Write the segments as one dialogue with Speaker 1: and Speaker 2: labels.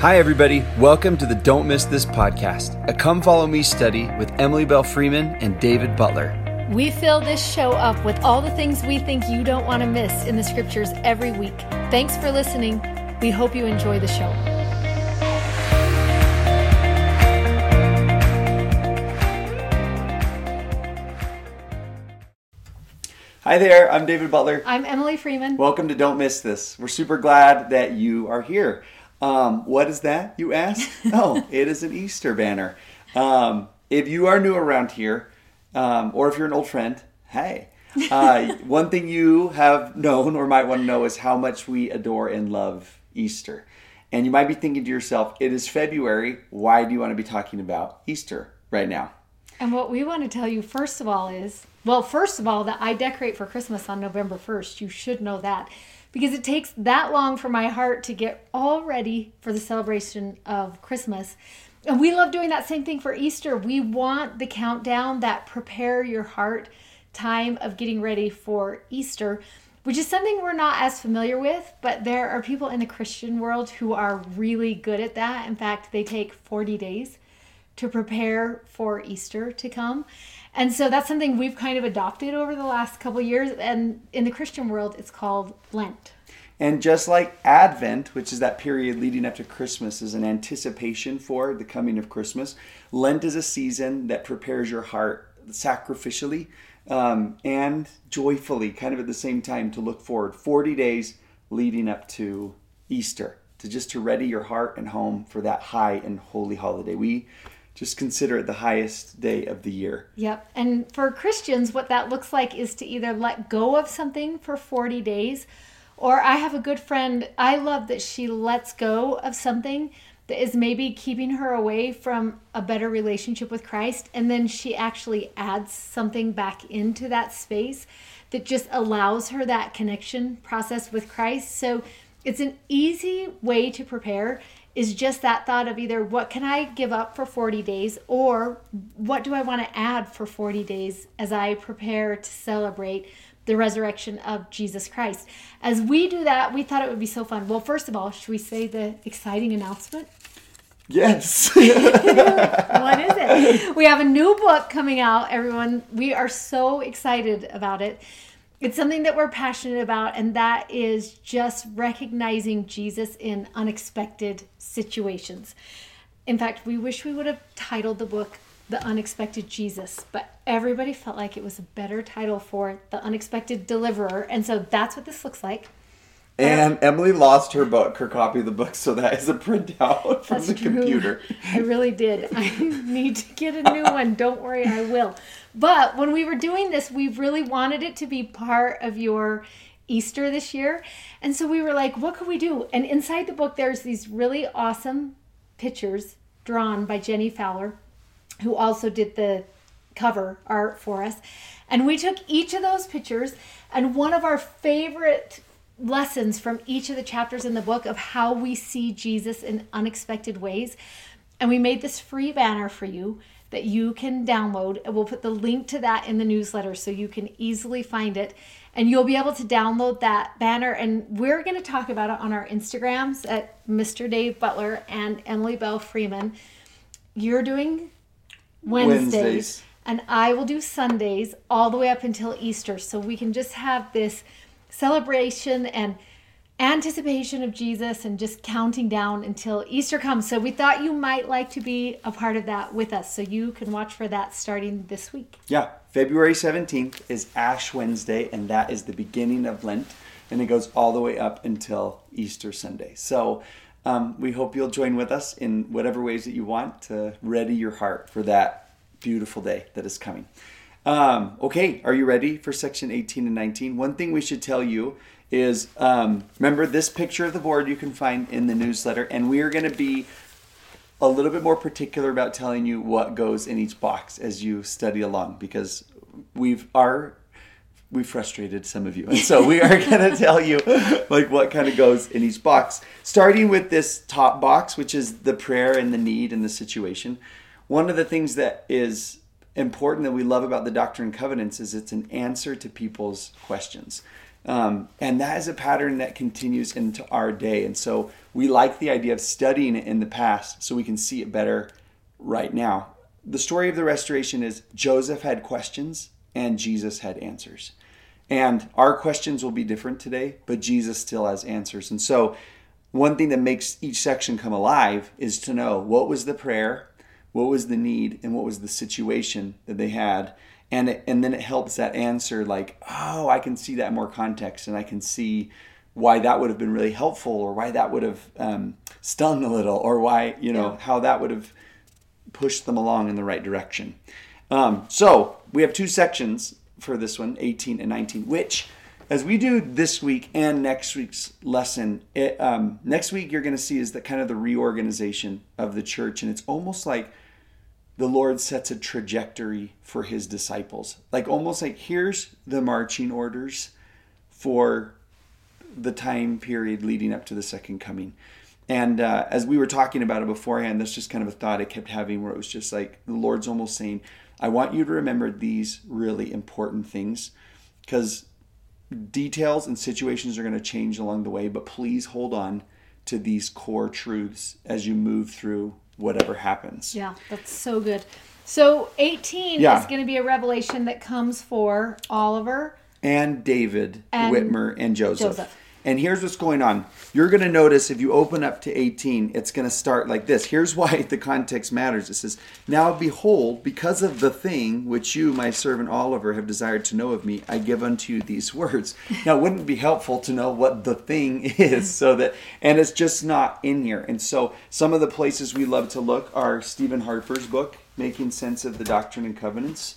Speaker 1: Hi, everybody. Welcome to the Don't Miss This podcast, a come follow me study with Emily Belle Freeman and David Butler.
Speaker 2: We fill this show up with all the things we think you don't want to miss in the scriptures every week. Thanks for listening. We hope you enjoy the show.
Speaker 1: Hi there, I'm David Butler.
Speaker 2: I'm Emily Freeman.
Speaker 1: Welcome to Don't Miss This. We're super glad that you are here. Um, what is that, you ask? oh, it is an Easter banner. Um, if you are new around here, um, or if you're an old friend, hey. Uh, one thing you have known or might want to know is how much we adore and love Easter. And you might be thinking to yourself, it is February. Why do you want to be talking about Easter right now?
Speaker 2: And what we want to tell you, first of all, is well, first of all, that I decorate for Christmas on November 1st. You should know that because it takes that long for my heart to get all ready for the celebration of Christmas. And we love doing that same thing for Easter. We want the countdown, that prepare your heart time of getting ready for Easter, which is something we're not as familiar with, but there are people in the Christian world who are really good at that. In fact, they take 40 days to prepare for Easter to come. And so that's something we've kind of adopted over the last couple years. And in the Christian world, it's called Lent.
Speaker 1: And just like Advent, which is that period leading up to Christmas, is an anticipation for the coming of Christmas, Lent is a season that prepares your heart sacrificially um, and joyfully, kind of at the same time, to look forward 40 days leading up to Easter, to just to ready your heart and home for that high and holy holiday. We just consider it the highest day of the year.
Speaker 2: Yep. And for Christians, what that looks like is to either let go of something for 40 days, or I have a good friend, I love that she lets go of something that is maybe keeping her away from a better relationship with Christ, and then she actually adds something back into that space that just allows her that connection process with Christ. So it's an easy way to prepare is just that thought of either what can I give up for 40 days or what do I want to add for 40 days as I prepare to celebrate the resurrection of Jesus Christ. As we do that, we thought it would be so fun. Well, first of all, should we say the exciting announcement?
Speaker 1: Yes.
Speaker 2: what is it? We have a new book coming out, everyone. We are so excited about it it's something that we're passionate about, and that is just recognizing Jesus in unexpected situations. In fact, we wish we would have titled the book The Unexpected Jesus, but everybody felt like it was a better title for The Unexpected Deliverer. And so that's what this looks like.
Speaker 1: And Emily lost her book, her copy of the book, so that is a printout from That's the true. computer.
Speaker 2: I really did. I need to get a new one. Don't worry, I will. But when we were doing this, we really wanted it to be part of your Easter this year. And so we were like, what could we do? And inside the book, there's these really awesome pictures drawn by Jenny Fowler, who also did the cover art for us. And we took each of those pictures, and one of our favorite lessons from each of the chapters in the book of how we see Jesus in unexpected ways. And we made this free banner for you that you can download. And we'll put the link to that in the newsletter so you can easily find it. And you'll be able to download that banner. And we're going to talk about it on our Instagrams at Mr. Dave Butler and Emily Belle Freeman. You're doing Wednesdays. Wednesdays. And I will do Sundays all the way up until Easter. So we can just have this celebration and anticipation of Jesus and just counting down until Easter comes. So we thought you might like to be a part of that with us. So you can watch for that starting this week.
Speaker 1: Yeah, February 17th is Ash Wednesday, and that is the beginning of Lent. And it goes all the way up until Easter Sunday. So um, we hope you'll join with us in whatever ways that you want to ready your heart for that beautiful day that is coming. Um, okay, are you ready for section 18 and 19? One thing we should tell you is um, remember this picture of the board you can find in the newsletter, and we are going to be a little bit more particular about telling you what goes in each box as you study along because we've are we frustrated some of you and so we are going to tell you like what kind of goes in each box starting with this top box which is the prayer and the need and the situation one of the things that is important that we love about the Doctrine and Covenants is it's an answer to people's questions. Um, and that is a pattern that continues into our day. And so we like the idea of studying it in the past so we can see it better right now. The story of the restoration is Joseph had questions and Jesus had answers. And our questions will be different today, but Jesus still has answers. And so, one thing that makes each section come alive is to know what was the prayer, what was the need, and what was the situation that they had. And, it, and then it helps that answer, like, oh, I can see that more context, and I can see why that would have been really helpful, or why that would have um, stung a little, or why, you know, yeah. how that would have pushed them along in the right direction. Um, so we have two sections for this one, 18 and 19, which as we do this week and next week's lesson, it, um, next week you're going to see is the kind of the reorganization of the church, and it's almost like the Lord sets a trajectory for His disciples, like almost like here's the marching orders for the time period leading up to the second coming. And uh, as we were talking about it beforehand, that's just kind of a thought I kept having where it was just like the Lord's almost saying, I want you to remember these really important things because details and situations are going to change along the way, but please hold on to these core truths as you move through whatever happens.
Speaker 2: Yeah, that's so good. So 18 yeah. is going to be a revelation that comes for Oliver
Speaker 1: and David, and Whitmer, and Joseph. Joseph. And here's what's going on. You're going to notice if you open up to 18, it's going to start like this. Here's why the context matters. It says, Now behold, because of the thing which you, my servant Oliver, have desired to know of me, I give unto you these words. Now, wouldn't it be helpful to know what the thing is so that, and it's just not in here. And so some of the places we love to look are Steven Harper's book, Making Sense of the Doctrine and Covenants.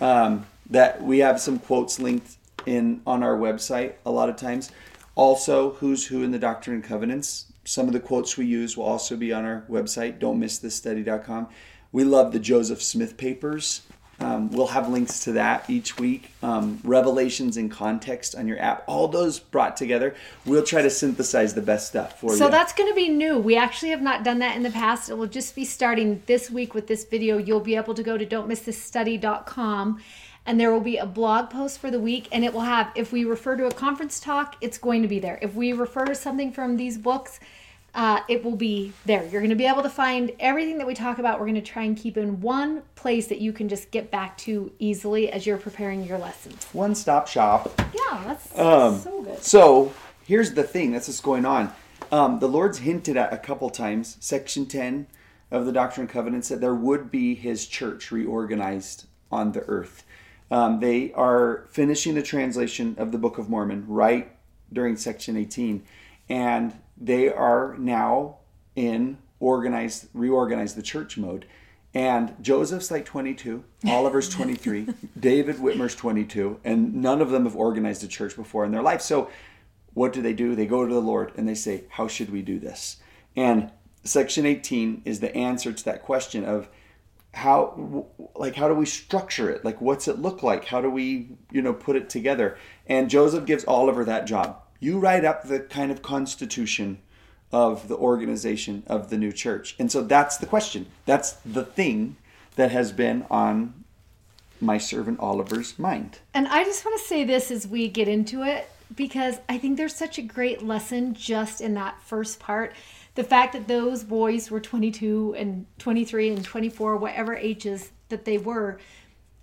Speaker 1: Um, that we have some quotes linked in on our website a lot of times also, Who's Who in the Doctrine and Covenants. Some of the quotes we use will also be on our website, don'tmissthisstudy.com. We love the Joseph Smith papers. Um, we'll have links to that each week. Um, Revelations in context on your app. All those brought together. We'll try to synthesize the best stuff for
Speaker 2: so
Speaker 1: you.
Speaker 2: So that's going to be new. We actually have not done that in the past. It will just be starting this week with this video. You'll be able to go to don'tmissthisstudy.com and there will be a blog post for the week and it will have if we refer to a conference talk it's going to be there. If we refer to something from these books uh, it will be there. You're going to be able to find everything that we talk about. We're going to try and keep in one place that you can just get back to easily as you're preparing your lessons.
Speaker 1: One stop shop.
Speaker 2: Yeah that's um, so good.
Speaker 1: so here's the thing that's what's going on. Um, the lord's hinted at a couple times section 10 of the doctrine and covenants that there would be his church reorganized on the earth um, they are finishing the translation of the Book of Mormon right during section 18, and they are now in organized, reorganize the church mode. And Joseph's like 22, Oliver's 23, David Whitmer's 22, and none of them have organized a church before in their life. So, what do they do? They go to the Lord and they say, How should we do this? And section 18 is the answer to that question of how like how do we structure it? Like what's it look like? How do we you know put it together? And joseph gives oliver that job. You write up the kind of constitution of the organization of the new church. And so that's the question. That's the thing that has been on my servant oliver's mind.
Speaker 2: And i just want to say this as we get into it because i think there's such a great lesson just in that first part the fact that those boys were 22 and 23 and 24, whatever ages that they were,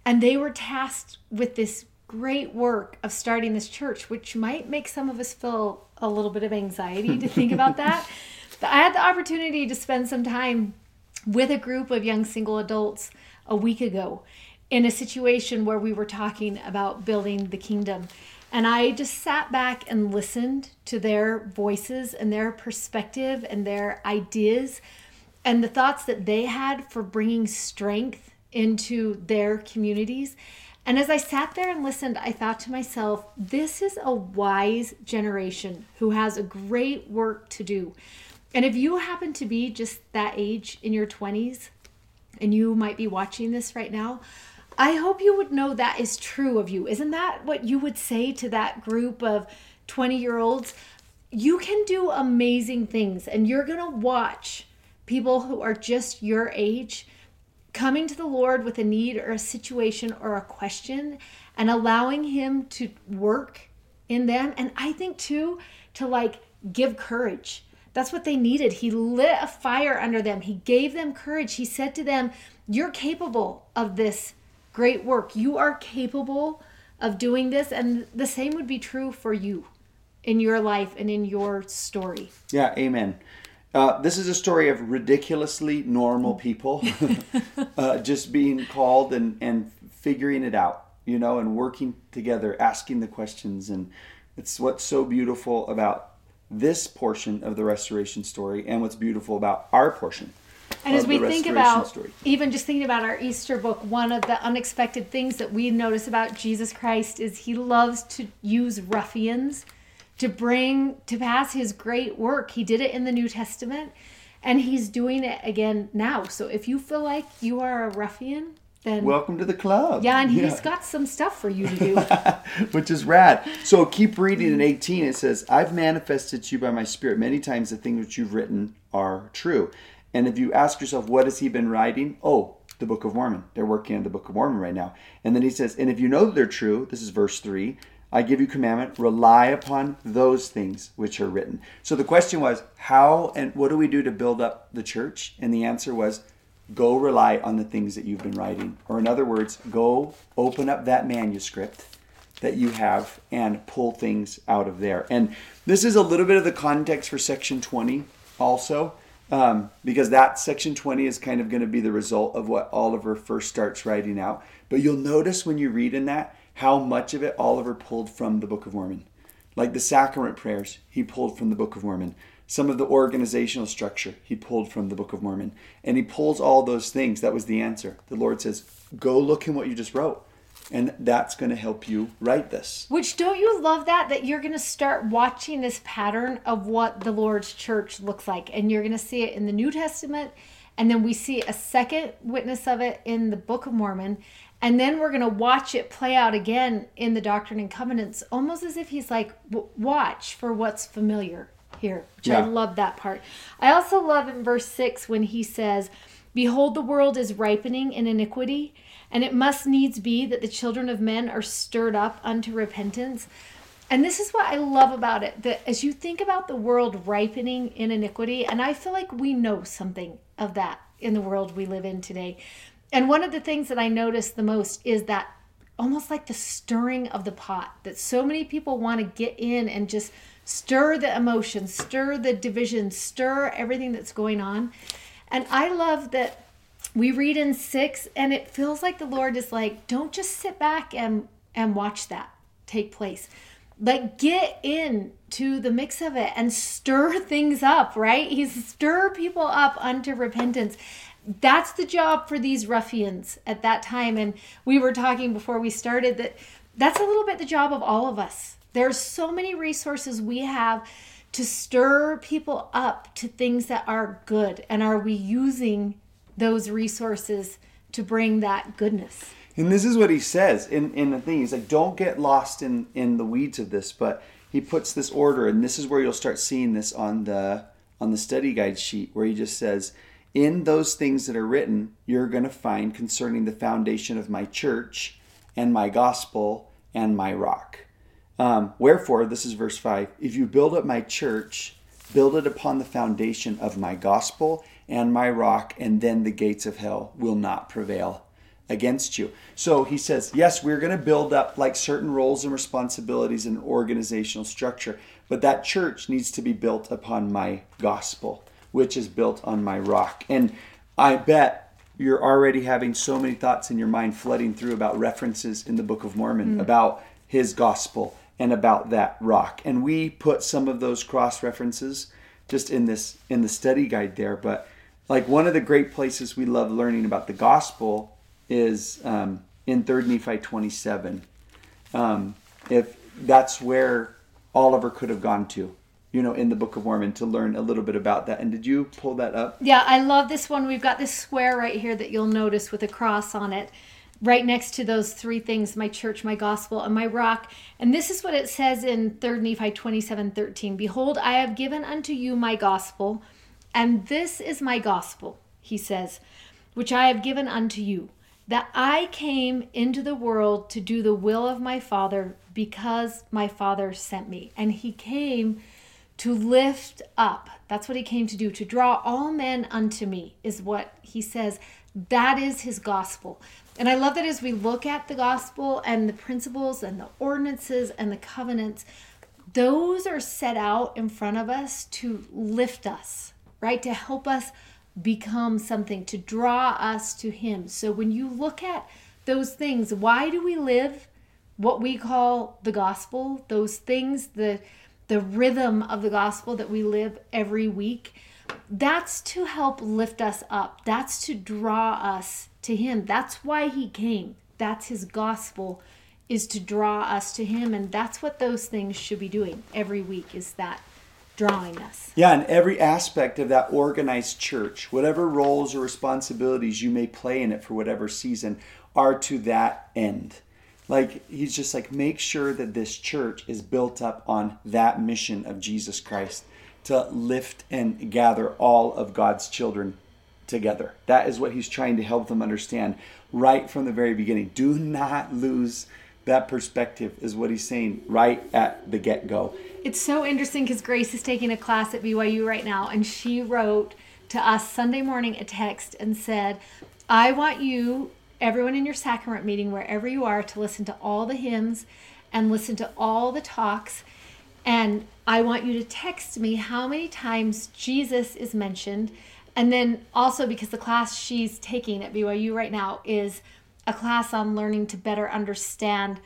Speaker 2: and they were tasked with this great work of starting this church, which might make some of us feel a little bit of anxiety to think about that. But I had the opportunity to spend some time with a group of young single adults a week ago in a situation where we were talking about building the kingdom. And I just sat back and listened to their voices and their perspective and their ideas and the thoughts that they had for bringing strength into their communities. And as I sat there and listened, I thought to myself, this is a wise generation who has a great work to do. And if you happen to be just that age in your 20s and you might be watching this right now, I hope you would know that is true of you. Isn't that what you would say to that group of 20 year olds? You can do amazing things, and you're going to watch people who are just your age coming to the Lord with a need or a situation or a question and allowing Him to work in them. And I think too, to like give courage. That's what they needed. He lit a fire under them. He gave them courage. He said to them, You're capable of this great work. You are capable of doing this. And the same would be true for you in your life and in your story.
Speaker 1: Yeah, amen. Uh, this is a story of ridiculously normal people uh, just being called and, and figuring it out, you know, and working together, asking the questions. And it's what's so beautiful about this portion of the restoration story and what's beautiful about our portion.
Speaker 2: And as we think about, story. even just thinking about our Easter book, one of the unexpected things that we notice about Jesus Christ is he loves to use ruffians to bring to pass his great work. He did it in the New Testament and he's doing it again now. So if you feel like you are a ruffian, then
Speaker 1: welcome to the club.
Speaker 2: Yeah, and he's yeah. got some stuff for you to do,
Speaker 1: which is rad. So keep reading in 18 it says, "I've manifested to you by my spirit many times the things which you've written are true." And if you ask yourself, what has he been writing? Oh, the Book of Mormon. They're working on the Book of Mormon right now. And then he says, and if you know that they're true, this is verse 3, I give you commandment, rely upon those things which are written. So the question was, how and what do we do to build up the church? And the answer was, go rely on the things that you've been writing. Or in other words, go open up that manuscript that you have and pull things out of there. And this is a little bit of the context for section 20 also. Um, because that section 20 is kind of going to be the result of what Oliver first starts writing out. But you'll notice when you read in that, how much of it Oliver pulled from the Book of Mormon. Like the sacrament prayers, he pulled from the Book of Mormon. Some of the organizational structure, he pulled from the Book of Mormon. And he pulls all those things. That was the answer. The Lord says, Go look in what you just wrote. And that's going to help you write this.
Speaker 2: Which don't you love that? That you're going to start watching this pattern of what the Lord's church looks like. And you're going to see it in the New Testament. And then we see a second witness of it in the Book of Mormon. And then we're going to watch it play out again in the Doctrine and Covenants, almost as if he's like, watch for what's familiar here, which yeah. I love that part. I also love in verse 6 when he says, Behold, the world is ripening in iniquity, and it must needs be that the children of men are stirred up unto repentance. And this is what I love about it that as you think about the world ripening in iniquity, and I feel like we know something of that in the world we live in today. And one of the things that I notice the most is that almost like the stirring of the pot, that so many people want to get in and just stir the emotions, stir the division, stir everything that's going on. And I love that we read in six, and it feels like the Lord is like, don't just sit back and and watch that take place. Like get in to the mix of it and stir things up, right? He's stir people up unto repentance that's the job for these ruffians at that time. And we were talking before we started that that's a little bit the job of all of us. There's so many resources we have to stir people up to things that are good. And are we using those resources to bring that goodness?
Speaker 1: And this is what he says in, in the thing. He's like, don't get lost in, in the weeds of this, but he puts this order, and this is where you'll start seeing this on the on the study guide sheet, where he just says, in those things that are written, you're going to find concerning the foundation of my church and my gospel and my rock. Um, Wherefore, this is verse 5 if you build up my church, build it upon the foundation of my gospel and my rock, and then the gates of hell will not prevail against you. So he says, yes, we're going to build up like certain roles and responsibilities and organizational structure, but that church needs to be built upon my gospel which is built on my rock. And I bet you're already having so many thoughts in your mind flooding through about references in the Book of Mormon mm. about his gospel and about that rock. And we put some of those cross references just in this in the study guide there. But like one of the great places we love learning about the gospel is um, in Third Nephi 27. Um, if that's where Oliver could have gone to you know, in the Book of Mormon to learn a little bit about that. And did you pull that up?
Speaker 2: Yeah, I love this one. We've got this square right here that you'll notice with a cross on it, right next to those three things my church, my gospel, and my rock. And this is what it says in Third Nephi 27 13. Behold, I have given unto you my gospel, and this is my gospel, he says, which I have given unto you that I came into the world to do the will of my Father because my Father sent me. And he came to lift up. That's what he came to do, to draw all men unto me, is what he says. That is his gospel. And I love that as we look at the gospel and the principles and the ordinances and the covenants, those are set out in front of us to lift us, right? To help us become something, to draw us to him. So when you look at those things, why do we live what we call the gospel? Those things, the the rhythm of the gospel that we live every week, that's to help lift us up. That's to draw us to Him. That's why He came. That's His gospel, is to draw us to Him. And that's what those things should be doing every week, is that drawing us.
Speaker 1: Yeah, and every aspect of that organized church, whatever roles or responsibilities you may play in it for whatever season, are to that end like he's just like make sure that this church is built up on that mission of Jesus Christ to lift and gather all of God's children together. That is what he's trying to help them understand right from the very beginning. Do not lose that perspective is what he's saying right at the get-go.
Speaker 2: It's so interesting cuz Grace is taking a class at BYU right now and she wrote to us Sunday morning a text and said, "I want you everyone in your sacrament meeting, wherever you are, to listen to all the hymns and listen to all the talks. And I want you to text me how many times Jesus is mentioned. And then also, because the class she's taking at BYU right now is a class on learning to better understand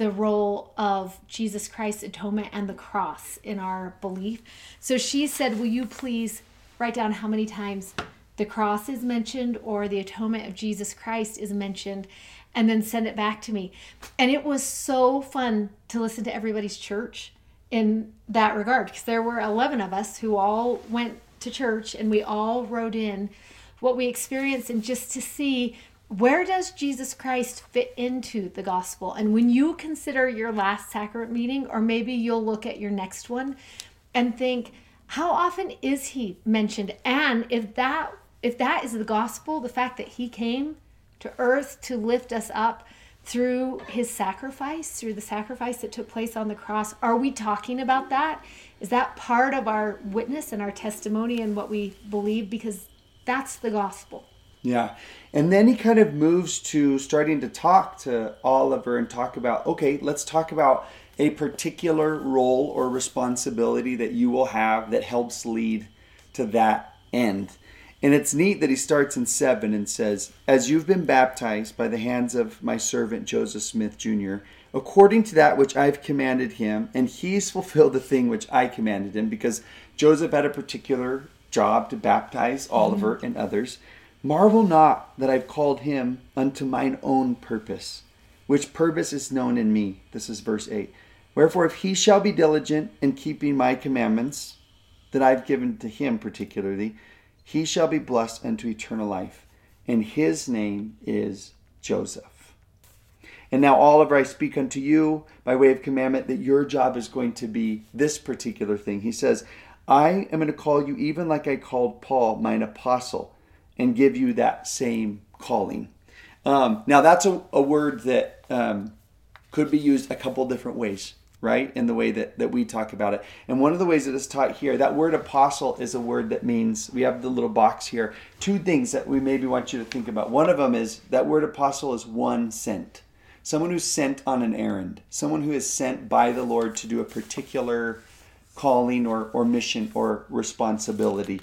Speaker 2: the role of Jesus Christ's atonement and the cross in our belief. So she said, Will you please write down how many times the cross is mentioned or the atonement of Jesus Christ is mentioned and then send it back to me. And it was so fun to listen to everybody's church in that regard because there were 11 of us who all went to church and we all wrote in what we experienced and just to see where does Jesus Christ fit into the gospel? And when you consider your last sacrament meeting, or maybe you'll look at your next one and think, how often is he mentioned? And if that if that is the gospel, the fact that he came to earth to lift us up through his sacrifice, through the sacrifice that took place on the cross, are we talking about that? Is that part of our witness and our testimony and what we believe? Because that's the gospel.
Speaker 1: Yeah. And then he kind of moves to starting to talk to Oliver and talk about okay, let's talk about a particular role or responsibility that you will have that helps lead to that end. And it's neat that he starts in 7 and says, As you've been baptized by the hands of my servant Joseph Smith Jr., according to that which I've commanded him, and he's fulfilled the thing which I commanded him, because Joseph had a particular job to baptize Oliver mm-hmm. and others. Marvel not that I've called him unto mine own purpose, which purpose is known in me. This is verse 8. Wherefore, if he shall be diligent in keeping my commandments that I've given to him particularly, he shall be blessed unto eternal life, and his name is Joseph. And now, Oliver, I speak unto you by way of commandment that your job is going to be this particular thing. He says, I am going to call you even like I called Paul, mine apostle, and give you that same calling. Um, now, that's a, a word that um, could be used a couple different ways right? In the way that, that we talk about it. And one of the ways that it's taught here, that word apostle is a word that means, we have the little box here, two things that we maybe want you to think about. One of them is that word apostle is one sent. Someone who's sent on an errand, someone who is sent by the Lord to do a particular calling or, or mission or responsibility.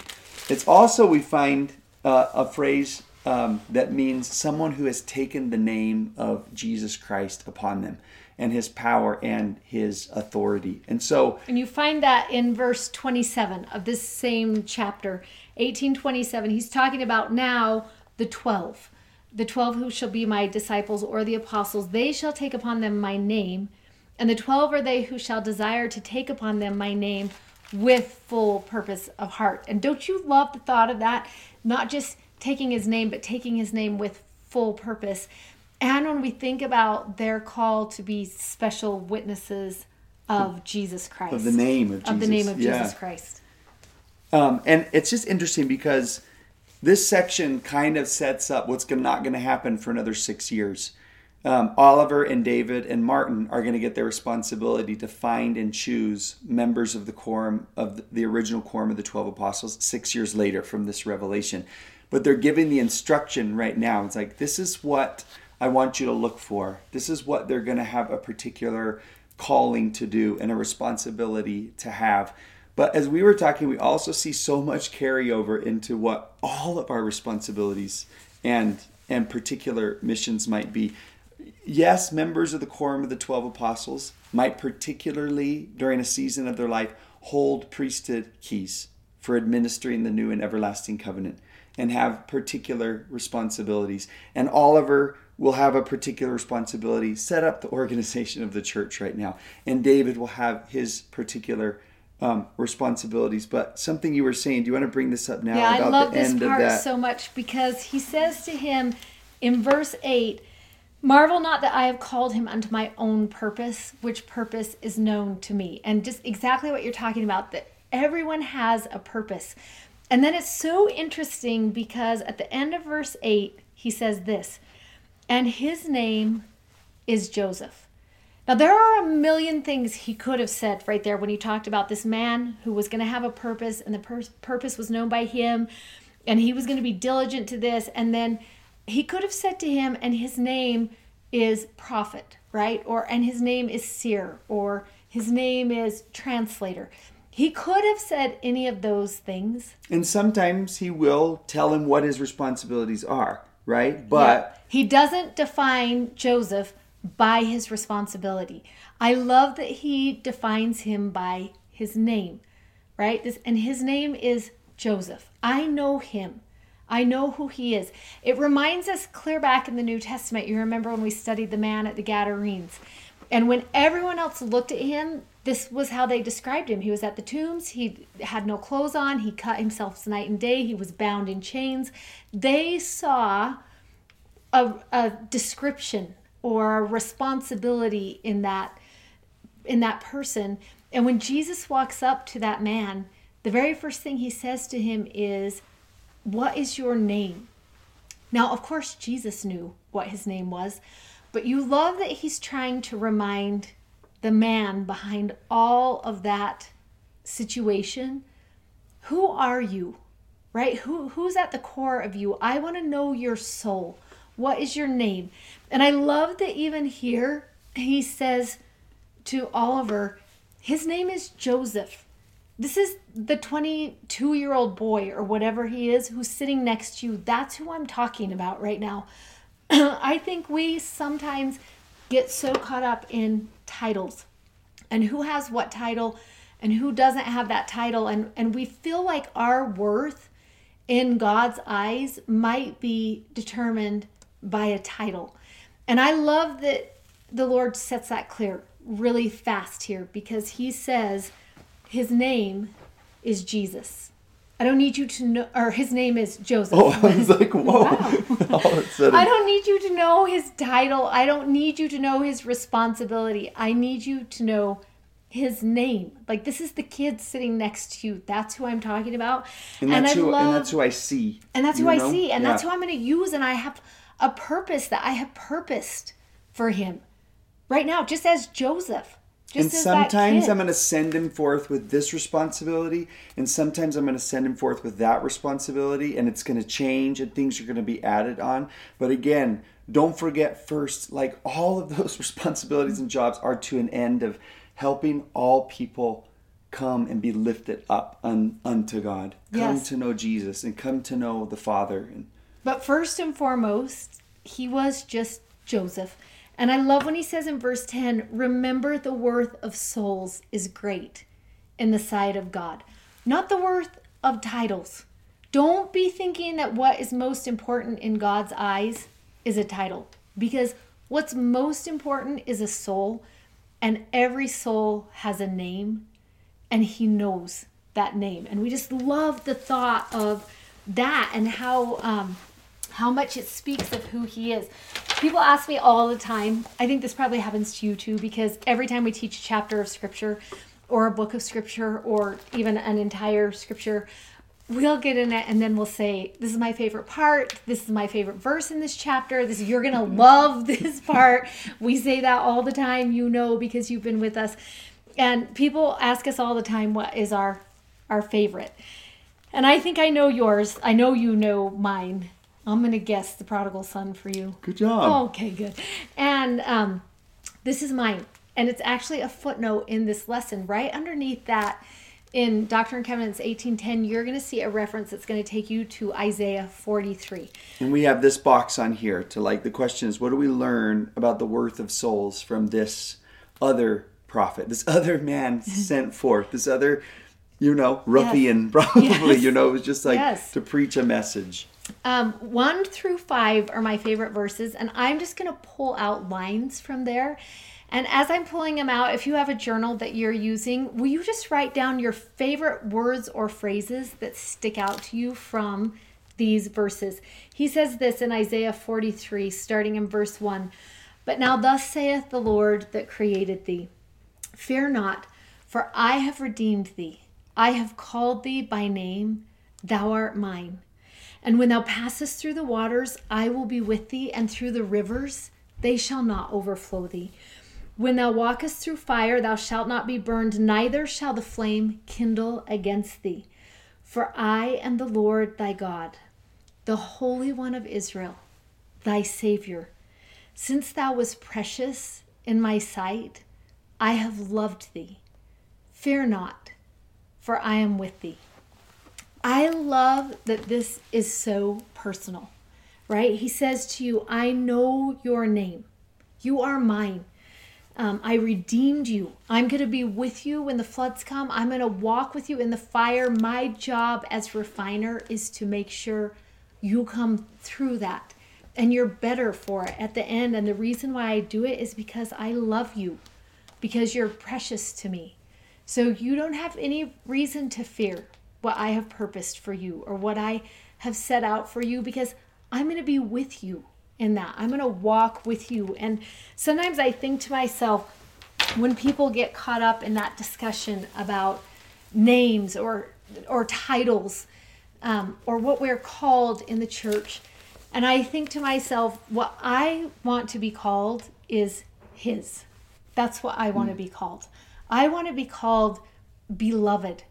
Speaker 1: It's also, we find uh, a phrase um, that means someone who has taken the name of Jesus Christ upon them and his power and his authority. And so
Speaker 2: And you find that in verse 27 of this same chapter, 1827. He's talking about now the 12. The 12 who shall be my disciples or the apostles, they shall take upon them my name, and the 12 are they who shall desire to take upon them my name with full purpose of heart. And don't you love the thought of that? Not just taking his name, but taking his name with full purpose. And when we think about their call to be special witnesses of Jesus Christ,
Speaker 1: of the name of Jesus,
Speaker 2: of the name of yeah. Jesus Christ.
Speaker 1: Um, and it's just interesting because this section kind of sets up what's not going to happen for another six years. Um, Oliver and David and Martin are going to get their responsibility to find and choose members of the quorum of the original quorum of the 12 apostles six years later from this revelation. But they're giving the instruction right now. It's like, this is what I want you to look for. This is what they're going to have a particular calling to do and a responsibility to have. But as we were talking, we also see so much carryover into what all of our responsibilities and and particular missions might be. Yes, members of the quorum of the 12 apostles might particularly during a season of their life hold priesthood keys for administering the new and everlasting covenant and have particular responsibilities. And Oliver will have a particular responsibility set up the organization of the church right now. And David will have his particular um, responsibilities. But something you were saying, do you want to bring this up now?
Speaker 2: Yeah, I love this part so much because he says to him in verse 8, Marvel not that I have called him unto my own purpose, which purpose is known to me. And just exactly what you're talking about, that everyone has a purpose. And then it's so interesting because at the end of verse 8, he says this, and his name is Joseph. Now, there are a million things he could have said right there when he talked about this man who was going to have a purpose, and the pur- purpose was known by him, and he was going to be diligent to this. And then he could have said to him, and his name is prophet, right? Or, and his name is seer, or his name is translator. He could have said any of those things.
Speaker 1: And sometimes he will tell him what his responsibilities are, right? But
Speaker 2: yeah. he doesn't define Joseph by his responsibility. I love that he defines him by his name, right? This and his name is Joseph. I know him. I know who he is. It reminds us clear back in the New Testament. You remember when we studied the man at the Gadarenes. And when everyone else looked at him, this was how they described him. He was at the tombs. He had no clothes on. He cut himself night and day. He was bound in chains. They saw a, a description or a responsibility in that in that person and when jesus walks up to that man the very first thing he says to him is what is your name now of course jesus knew what his name was but you love that he's trying to remind the man behind all of that situation who are you right who who's at the core of you i want to know your soul what is your name? And I love that even here he says to Oliver, his name is Joseph. This is the 22 year old boy or whatever he is who's sitting next to you. That's who I'm talking about right now. I think we sometimes get so caught up in titles and who has what title and who doesn't have that title and and we feel like our worth in God's eyes might be determined by a title. And I love that the Lord sets that clear really fast here because he says his name is Jesus. I don't need you to know, or his name is Joseph.
Speaker 1: Oh, I was like, whoa. Wow.
Speaker 2: I don't need you to know his title. I don't need you to know his responsibility. I need you to know his name. Like this is the kid sitting next to you. That's who I'm talking about.
Speaker 1: And that's, and who, love, and that's who I see.
Speaker 2: And that's who know? I see. And yeah. that's who I'm going to use. And I have a purpose that I have purposed for him right now, just as Joseph.
Speaker 1: Just and sometimes I'm going to send him forth with this responsibility, and sometimes I'm going to send him forth with that responsibility, and it's going to change and things are going to be added on. But again, don't forget first, like all of those responsibilities and jobs are to an end of helping all people come and be lifted up un, unto God. Come yes. to know Jesus and come to know the Father.
Speaker 2: But first and foremost, he was just Joseph. And I love when he says in verse 10 remember the worth of souls is great in the sight of God, not the worth of titles. Don't be thinking that what is most important in God's eyes is a title, because what's most important is a soul, and every soul has a name, and He knows that name. And we just love the thought of that and how um, how much it speaks of who he is. People ask me all the time, I think this probably happens to you too, because every time we teach a chapter of scripture or a book of scripture or even an entire scripture, we'll get in it and then we'll say this is my favorite part. This is my favorite verse in this chapter. This you're gonna mm-hmm. love this part. We say that all the time you know because you've been with us. And people ask us all the time what is our our favorite? And i think i know yours. I know you know mine i'm gonna guess the prodigal son for you
Speaker 1: Good job.
Speaker 2: okay good and um this is mine and it's actually a footnote in this lesson right underneath that in Doctrine and Covenants 1810, you're going to see a reference that's going to take you to Isaiah 43.
Speaker 1: And we have this box on here to like the question is what do we learn about the worth of souls from this other prophet, this other man sent forth, this other, you know, ruffian probably,
Speaker 2: Yes.
Speaker 1: you know, it was just like
Speaker 2: Yes.
Speaker 1: to preach a message.
Speaker 2: Um, 1 through 5 are my favorite verses, and I'm just going to pull out lines from there. And as I'm pulling them out, if you have a journal that you're using, will you just write down your favorite words or phrases that stick out to you from these verses? He says this in Isaiah 43, starting in verse 1 But now, thus saith the Lord that created thee. Fear not, for I have redeemed thee. I have called thee by name, thou art mine. And when thou passest through the waters, I will be with thee, and through the rivers, they shall not overflow thee. When thou walkest through fire, thou shalt not be burned, neither shall the flame kindle against thee. For I am the Lord thy God, the Holy One of Israel, thy Savior. Since thou wast precious in my sight, I have loved thee. Fear not, for I am with thee. I love that this is so personal, right? He says to you, I know your name. You are mine. Um, I redeemed you. I'm going to be with you when the floods come. I'm going to walk with you in the fire. My job as refiner is to make sure you come through that and you're better for it at the end. And the reason why I do it is because I love you, because you're precious to me. So you don't have any reason to fear what I have purposed for you or what I have set out for you because I'm going to be with you in that. I'm going to walk with you. And sometimes I think to myself, when people get caught up in that discussion about names or or titles um, or what we're called in the church, and I think to myself, what I want to be called is His. That's what I want to be called. I want to be called beloved.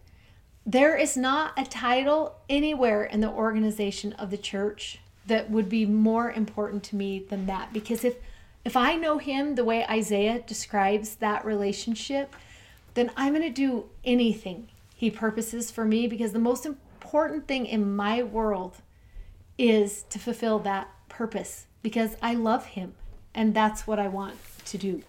Speaker 2: There is not a title anywhere in the organization of the church that would be more important to me than that because if if I know him the way Isaiah describes that relationship, then I'm going to do anything he purposes for me because the most important thing in my world is to fulfill that purpose because I love him and that's what I want to do.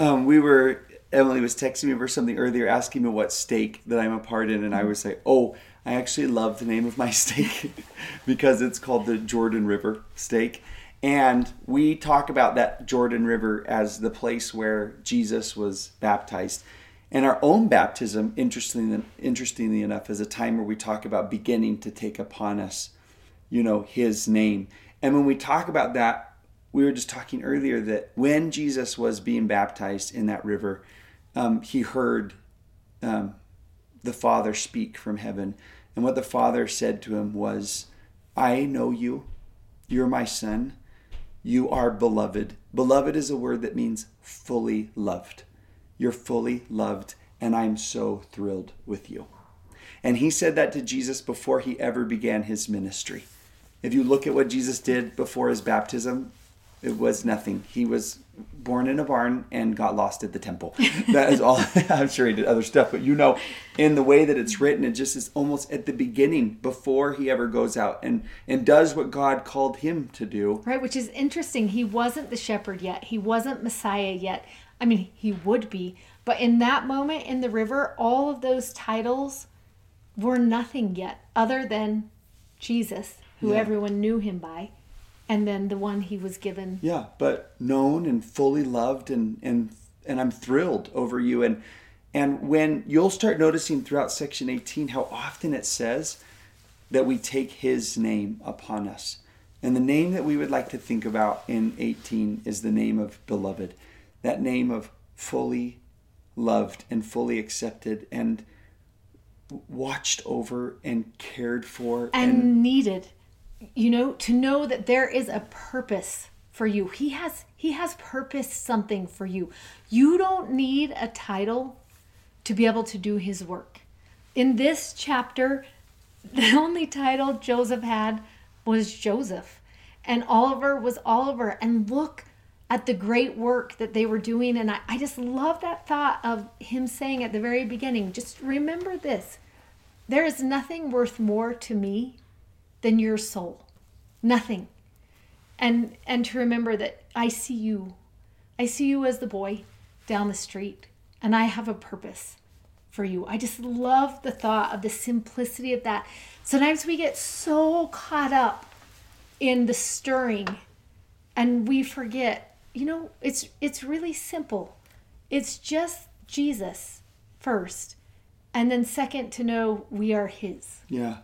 Speaker 1: Um, we were Emily was texting me for something earlier, asking me what stake that I'm a part in, and I mm-hmm. was like, "Oh, I actually love the name of my stake because it's called the Jordan River Stake." And we talk about that Jordan River as the place where Jesus was baptized. And our own baptism, interestingly, interestingly enough, is a time where we talk about beginning to take upon us, you know, His name. And when we talk about that, we were just talking earlier that when Jesus was being baptized in that river, um, he heard um, the Father speak from heaven. And what the Father said to him was, I know you. You're my son. You are beloved. Beloved is a word that means fully loved. You're fully loved, and I'm so thrilled with you. And he said that to Jesus before he ever began his ministry. If you look at what Jesus did before his baptism, it was nothing. He was born in a barn and got lost at the temple. That is all. I'm sure he did other stuff, but you know, in the way that it's written, it just is almost at the beginning before he ever goes out and and does what God called him to do.
Speaker 2: Right, which is interesting. He wasn't the shepherd yet. He wasn't Messiah yet. I mean, he would be, but in that moment in the river, all of those titles were nothing yet other than Jesus, who
Speaker 1: Yeah.
Speaker 2: everyone knew him by, and then the one he was given.
Speaker 1: Yeah, but known and fully loved and and and I'm thrilled over you and and when you'll start noticing throughout section 18 how often it says that we take his name upon us. And the name that we would like to think about in 18 is the name of beloved. That name of fully loved and fully accepted and watched over and cared for
Speaker 2: and, needed. You know, to know that there is a purpose for you. He has he has purpose something for you. You don't need a title to be able to do his work. In this chapter, the only title Joseph had was Joseph, and Oliver was Oliver. And look at the great work that they were doing. And I, I just love that thought of him saying at the very beginning just remember this there is nothing worth more to me than your soul. Nothing. And and to remember that I see you. I see you as the boy down the street and I have a purpose for you. I just love the thought of the simplicity of that. Sometimes we get so caught up in the stirring and we forget, you know, it's it's really simple. It's just Jesus first. And then second to know we are his.
Speaker 1: Yeah.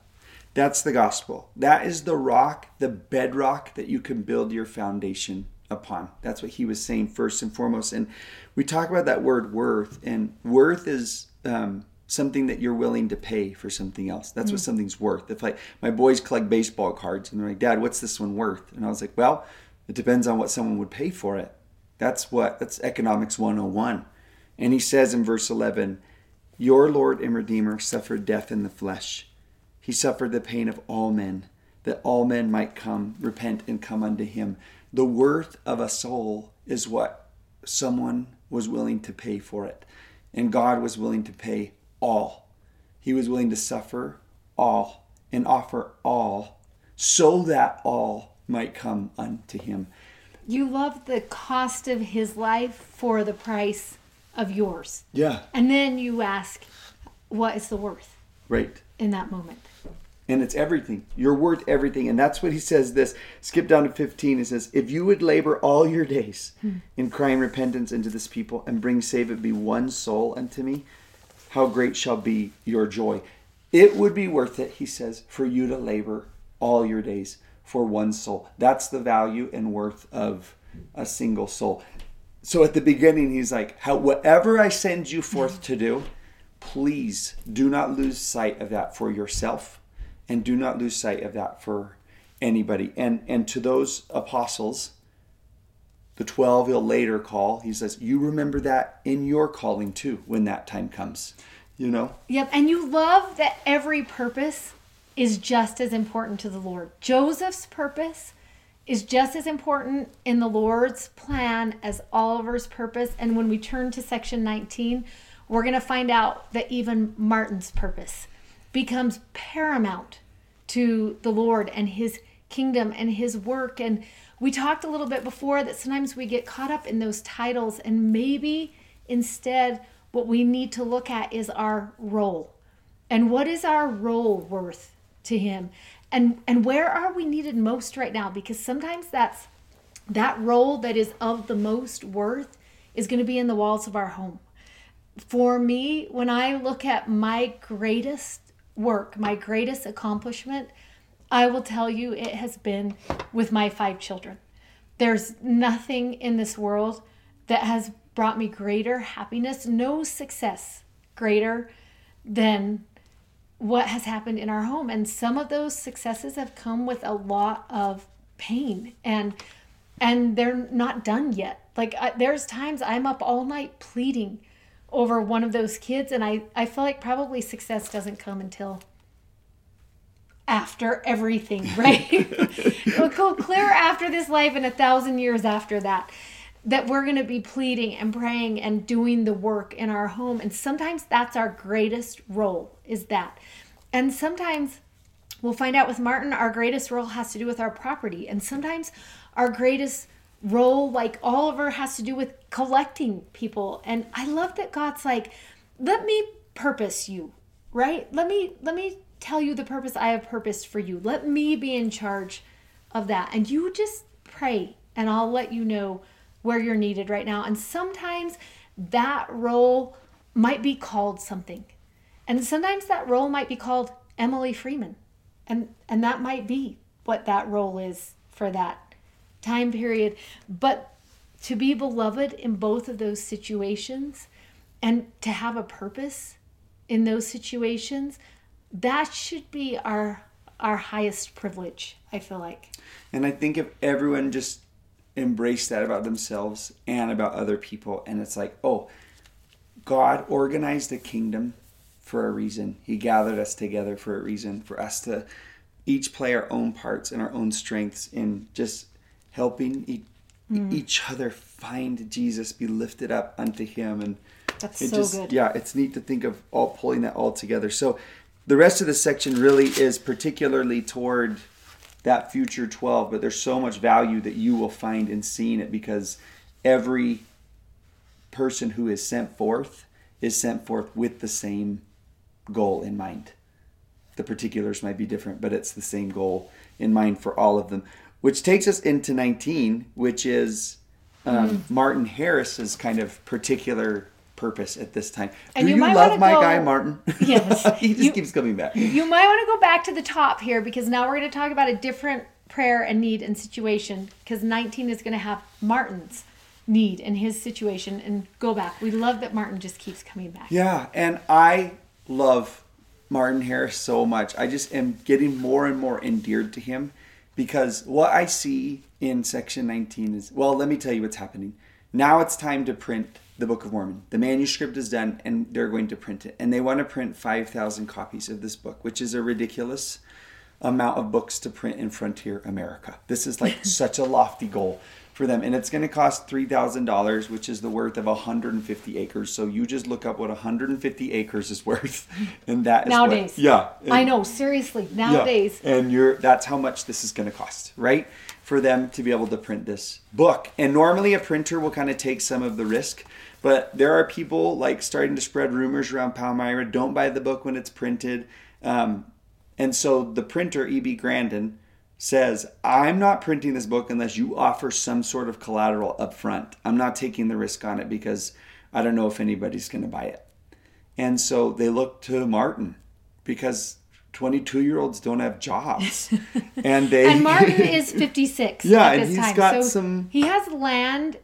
Speaker 1: That's the gospel. That is the rock, the bedrock that you can build your foundation upon. That's what he was saying first and foremost. And we talk about that word worth, and worth is um, something that you're willing to pay for something else. That's mm what something's worth. If like my boys collect baseball cards and they're like, Dad, what's this one worth? And I was like, Well, it depends on what someone would pay for it. That's what that's economics 101. And he says in verse 11, Your Lord and Redeemer suffered death in the flesh. He suffered the pain of all men, that all men might come, repent, and come unto him. The worth of a soul is what someone was willing to pay for it. And God was willing to pay all. He was willing to suffer all and offer all so that all might come unto him.
Speaker 2: You love the cost of his life for the price of yours.
Speaker 1: Yeah.
Speaker 2: And then you ask, what is the worth?
Speaker 1: Right.
Speaker 2: In that moment.
Speaker 1: And it's everything. You're worth everything. And that's what he says this. Skip down to 15. He says, If you would labor all your days hmm. in crying repentance unto this people and bring save it be one soul unto me, how great shall be your joy. It would be worth it, he says, for you to labor all your days for one soul. That's the value and worth of a single soul. So at the beginning, he's like, How, whatever I send you forth to do, please do not lose sight of that for yourself and do not lose sight of that for anybody. And, and to those apostles, the 12 he'll later call he says you remember that in your calling too when that time comes you know?
Speaker 2: Yep and you love that every purpose is just as important to the lord. Joseph's purpose is just as important in the lord's plan as oliver's purpose. And when we turn to section 19 we're going to find out that even martin's purpose becomes paramount to the lord and his kingdom and his work and we talked a little bit before that sometimes we get caught up in those titles, and maybe instead, what we need to look at is our role. And what is our role worth to Him? And, and where are we needed most right now? Because sometimes that's that role that is of the most worth is going to be in the walls of our home. For me, when I look at my greatest work, my greatest accomplishment, I will tell you it has been with my five children. There's nothing in this world that has brought me greater happiness, no success greater than what has happened in our home. And some of those successes have come with a lot of pain and and they're not done yet. Like I, there's times I'm up all night pleading over one of those kids and I I feel like probably success doesn't come until after everything, right? we'll go clear after this life and a thousand years after that. That we're going to be pleading and praying and doing the work in our home. And sometimes that's our greatest role, is that. And sometimes we'll find out with Martin, our greatest role has to do with our property. And sometimes our greatest role, like Oliver, has to do with collecting people. And I love that God's like, let me purpose you, right? Let me, let me tell you the purpose I have purposed for you. Let me be in charge of that. And you just pray, and I'll let you know where you're needed right now. And sometimes that role might be called something. And sometimes that role might be called Emily Freeman. And and that might be what that role is for that time period. But to be beloved in both of those situations and to have a purpose in those situations, that should be our our highest privilege, I feel like.
Speaker 1: And I think if everyone just embraced that about themselves and about other people, and it's like, oh, God organized the kingdom for a reason. He gathered us together for a reason, for us to each play our own parts and our own strengths in just helping e- mm. each other find Jesus, be lifted up unto Him, and
Speaker 2: that's so just, good.
Speaker 1: Yeah, it's neat to think of all pulling that all together. So the rest of the section really is particularly toward that future 12, but there's so much value that you will find in seeing it because every person who is sent forth is sent forth with the same goal in mind. The particulars might be different, but it's the same goal in mind for all of them. Which takes us into 19, which is um, mm. Martin Harris's kind of particular purpose at this time. And Do you, you love my go, guy Martin?
Speaker 2: Yes.
Speaker 1: he just you, keeps coming back.
Speaker 2: You might want to go back to the top here because now we're going to talk about a different prayer and need and situation because 19 is going to have Martin's need and his situation and go back. We love that Martin just keeps coming back.
Speaker 1: Yeah, and I love Martin Harris so much. I just am getting more and more endeared to him because what I see in section 19 is well, let me tell you what's happening. Now it's time to print the Book of Mormon. The manuscript is done and they're going to print it. And they want to print 5,000 copies of this book, which is a ridiculous amount of books to print in frontier America. This is like such a lofty goal for them. And it's going to cost $3,000, which is the worth of 150 acres. So you just look up what 150 acres is worth. And that is
Speaker 2: nowadays.
Speaker 1: What, yeah.
Speaker 2: And, I know, seriously, nowadays.
Speaker 1: Yeah, and you're that's how much this is going to cost, right? For them to be able to print this book. And normally a printer will kind of take some of the risk. But there are people like starting to spread rumors around Palmyra. Don't buy the book when it's printed. Um, and so the printer, E.B. Grandin, says, I'm not printing this book unless you offer some sort of collateral up front. I'm not taking the risk on it because I don't know if anybody's going to buy it. And so they look to Martin because 22 year olds don't have jobs. and they
Speaker 2: And Martin is 56
Speaker 1: yeah,
Speaker 2: at
Speaker 1: this and
Speaker 2: he's
Speaker 1: time. got so some
Speaker 2: He has land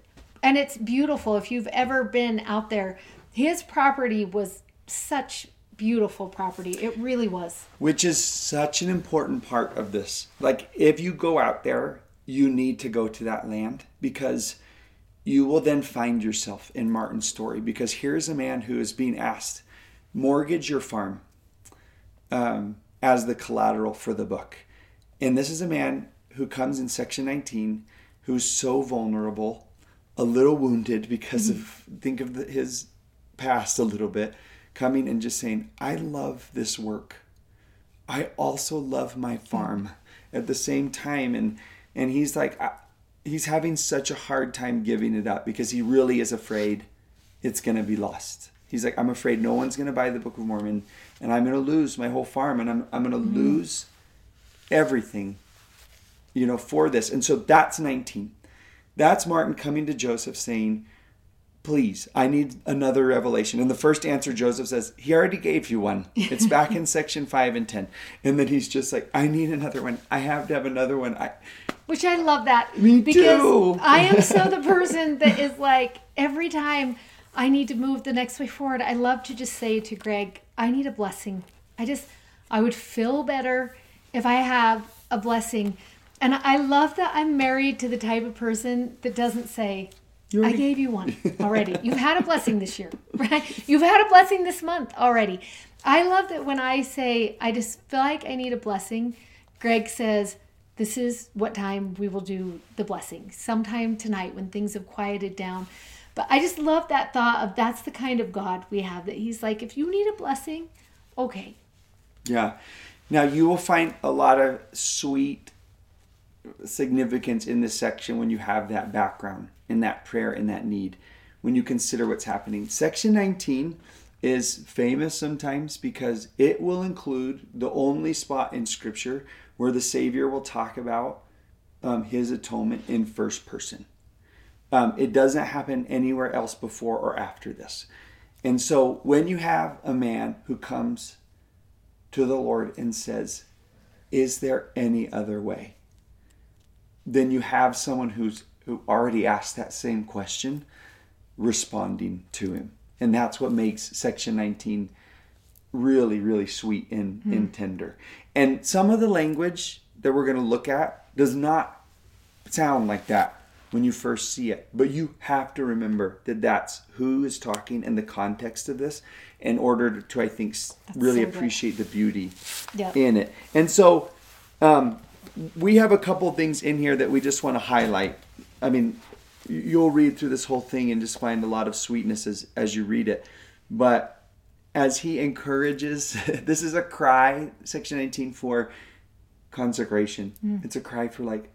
Speaker 2: and it's beautiful if you've ever been out there. His property was such beautiful property. It really was.
Speaker 1: Which is such an important part of this. Like, if you go out there, you need to go to that land because you will then find yourself in Martin's story. Because here's a man who is being asked, mortgage your farm um, as the collateral for the book. And this is a man who comes in section 19 who's so vulnerable, a little wounded because of, think of the, his past a little bit coming and just saying, I love this work. I also love my farm at the same time. And, and he's like, he's having such a hard time giving it up because he really is afraid it's going to be lost. He's like, I'm afraid no one's going to buy the Book of Mormon and I'm going to lose my whole farm and I'm, I'm going to mm-hmm. lose everything, you know, for this. And so that's 19. That's Martin coming to Joseph saying, please, I need another revelation. And the first answer Joseph says, he already gave you one. It's back in section 5 and 10. And then he's just like, I need another one. I have to have another one. I
Speaker 2: Which I love that.
Speaker 1: Me
Speaker 2: because
Speaker 1: too.
Speaker 2: I am so the person that is like every time I need to move the next way forward, I love to just say to Greg, I need a blessing. I just I would feel better if I have a blessing. And I love that I'm married to the type of person that doesn't say, I gave you one already. You've had a blessing this year, right? You've had a blessing this month already. I love that when I say, I just feel like I need a blessing, Greg says, This is what time we will do the blessing. Sometime tonight when things have quieted down. But I just love that thought of that's the kind of God we have that He's like, if you need a blessing, okay.
Speaker 1: Yeah. Now you will find a lot of sweet significance in this section when you have that background in that prayer in that need when you consider what's happening. Section 19 is famous sometimes because it will include the only spot in Scripture where the Savior will talk about um, his atonement in first person. Um, it doesn't happen anywhere else before or after this. And so when you have a man who comes to the Lord and says, Is there any other way? Then you have someone who's who already asked that same question responding to him. And that's what makes section 19 really, really sweet and, and tender. And some of the language that we're going to look at does not sound like that when you first see it. But you have to remember that that's who is talking and the context of this in order to, I think, s really
Speaker 2: so
Speaker 1: appreciate the beauty
Speaker 2: Yep.
Speaker 1: in it. And so um, we have a couple things in here that we just want to highlight. I mean, you'll read through this whole thing and just find a lot of sweetness as, as you read it. But as he encourages, this is a cry, section 19 for consecration.
Speaker 2: Mm.
Speaker 1: It's a cry for like,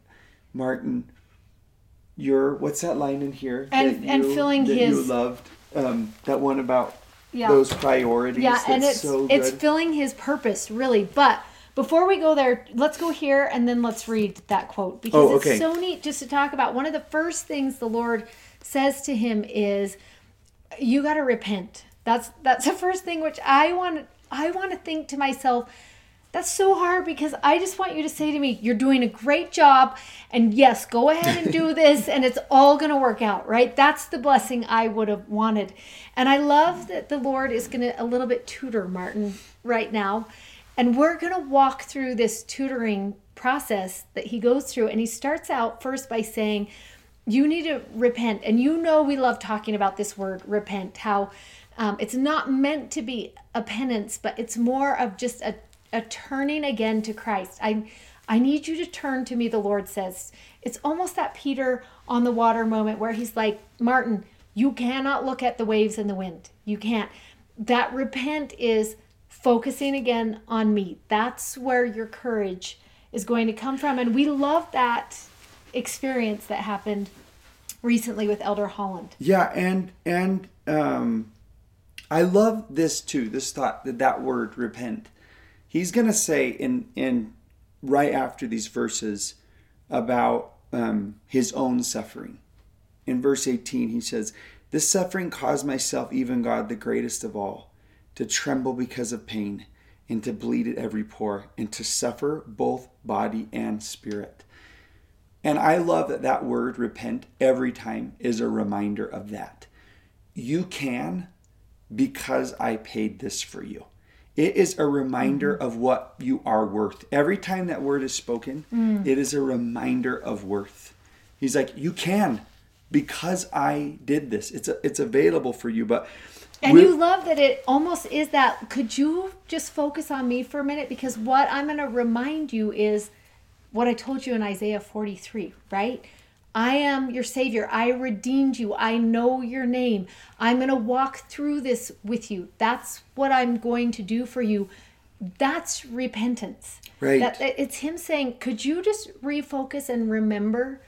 Speaker 1: Martin, you're, what's that line in here?
Speaker 2: And-
Speaker 1: that
Speaker 2: and filling
Speaker 1: that you
Speaker 2: his-
Speaker 1: loved? Um, that one about
Speaker 2: Yeah.
Speaker 1: those priorities.
Speaker 2: Yeah, and it's
Speaker 1: so
Speaker 2: it's filling his purpose really. But before we go there, let's go here and then let's read that quote because
Speaker 1: Oh, okay.
Speaker 2: it's so neat just to talk about. One of the first things the Lord says to him is, "You got to repent." That's that's the first thing which I want. I want to think to myself. That's so hard because I just want you to say to me, You're doing a great job. And yes, go ahead and do this, and it's all going to work out, right? That's the blessing I would have wanted. And I love that the Lord is going to a little bit tutor Martin right now. And we're going to walk through this tutoring process that he goes through. And he starts out first by saying, you need to repent. And you know, we love talking about this word repent, how um, it's not meant to be a penance, but it's more of just a, a turning again to Christ. I, I need you to turn to me, the Lord says. It's almost that Peter on the water moment where he's like, Martin, you cannot look at the waves and the wind. You can't. That repent is focusing again on me. That's where your courage is going to come from. And we love that experience that happened recently with Elder Holland.
Speaker 1: Yeah, and and um, I love this too. This thought that that word repent. He's gonna say in in right after these verses about um, his own suffering. In verse eighteen, he says, "This suffering caused myself, even God, the greatest of all, to tremble because of pain, and to bleed at every pore, and to suffer both body and spirit." And I love that that word repent every time is a reminder of that. You can because I paid this for you. It is a reminder mm-hmm. of what you are worth. Every time that word is spoken, mm. it is a reminder of worth. He's like, you can because I did this. It's a, it's available for you, but
Speaker 2: And
Speaker 1: we're-
Speaker 2: you love that it almost is that. Could you just focus on me for a minute? Because what I'm going to remind you is what I told you in Isaiah 43, right? I am your Savior. I redeemed you. I know your name. I'm going to walk through this with you. That's what I'm going to do for you. That's repentance.
Speaker 1: Right.
Speaker 2: That, it's Him saying, Could you just refocus and remember?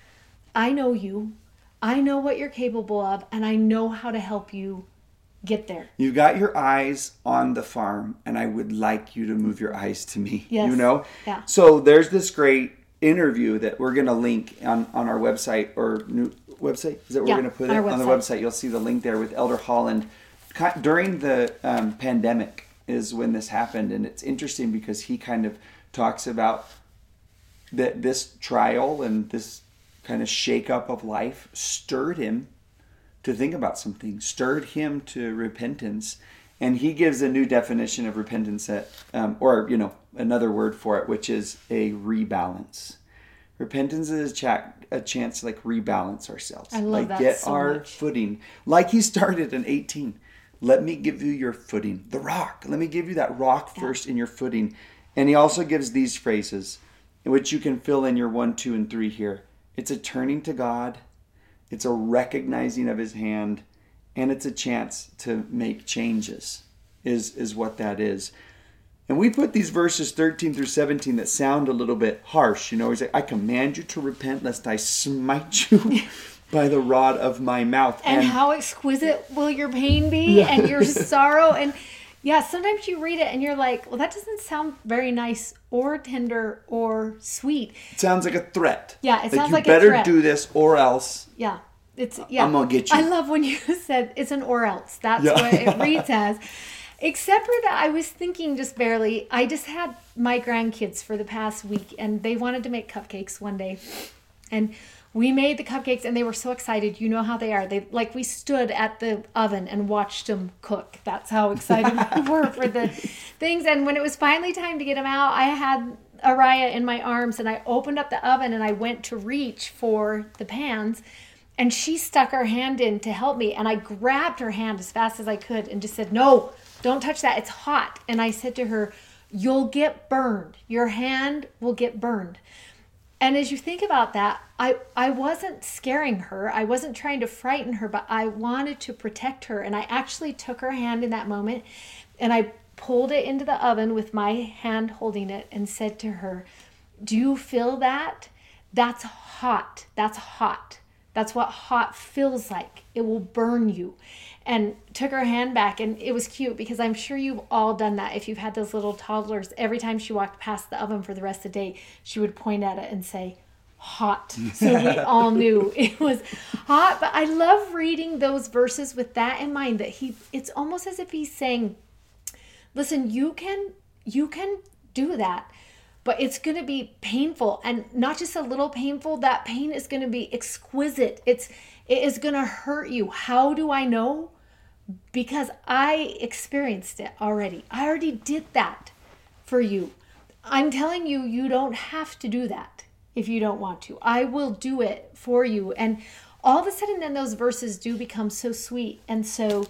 Speaker 2: I know you. I know what you're capable of, and I know how to help you get there.
Speaker 1: You've got your eyes on the farm, and I would like you to move your eyes to me.
Speaker 2: Yes.
Speaker 1: You know?
Speaker 2: Yeah.
Speaker 1: So there's this great interview that we're going to link on, on our website or new website. Is that where
Speaker 2: Yeah,
Speaker 1: we're going to put
Speaker 2: on
Speaker 1: it? On the
Speaker 2: website.
Speaker 1: you'll see the link there with Elder Holland. During the um, pandemic is when this happened, and it's interesting because he kind of talks about that this trial and this kind of shakeup of life stirred him to think about something, stirred him to repentance. And he gives a new definition of repentance that, um, or, you know, another word for it, which is a rebalance. Repentance is a, cha- a chance to like rebalance ourselves.
Speaker 2: I love
Speaker 1: like
Speaker 2: that
Speaker 1: get
Speaker 2: so
Speaker 1: our
Speaker 2: much.
Speaker 1: footing. Like he started in 18. Let me give you your footing. The rock. Let me give you that rock first in your footing. And he also gives these phrases, which you can fill in your one, two, and three here. It's a turning to God, it's a recognizing of his hand, and it's a chance to make changes, is, is what that is. And we put these verses 13 through 17 that sound a little bit harsh. You know, he's like, I command you to repent lest I smite you by the rod of my mouth.
Speaker 2: and, how exquisite will your pain be and your sorrow and yeah sometimes you read it and you're like well that doesn't sound very nice or tender or sweet
Speaker 1: it sounds like a threat.
Speaker 2: Yeah, it sounds
Speaker 1: you
Speaker 2: like. You
Speaker 1: better do this or else.
Speaker 2: Yeah it's yeah
Speaker 1: I'm gonna get you.
Speaker 2: i love when you said it's an or else that's
Speaker 1: Yeah.
Speaker 2: what it reads as except for that i was thinking just barely i just had my grandkids for the past week and they wanted to make cupcakes one day And we made the cupcakes and they were so excited. You know how they are. They like we stood at the oven and watched them cook. That's how excited we were for the things. And when it was finally time to get them out, I had Araya in my arms and I opened up the oven and I went to reach for the pans and she stuck her hand in to help me and I grabbed her hand as fast as I could and just said, "No, don't touch that. It's hot." And I said to her, "You'll get burned. Your hand will get burned." And as you think about that, I, I wasn't scaring her. I wasn't trying to frighten her, but I wanted to protect her. And I actually took her hand in that moment and I pulled it into the oven with my hand holding it and said to her, Do you feel that? That's hot. That's hot. That's what hot feels like. It will burn you. And took her hand back, and it was cute because I'm sure you've all done that. If you've had those little toddlers, every time she walked past the oven for the rest of the day, she would point at it and say, hot. So we all knew it was hot. But I love reading those verses with that in mind that he, it's almost as if he's saying, listen, you can, you can do that but it's going to be painful and not just a little painful that pain is going to be exquisite. It's it is going to hurt you. How do i know? Because i experienced it already. I already did that for you. I'm telling you you don't have to do that if you don't want to. I will do it for you. And all of a sudden then those verses do become so sweet and so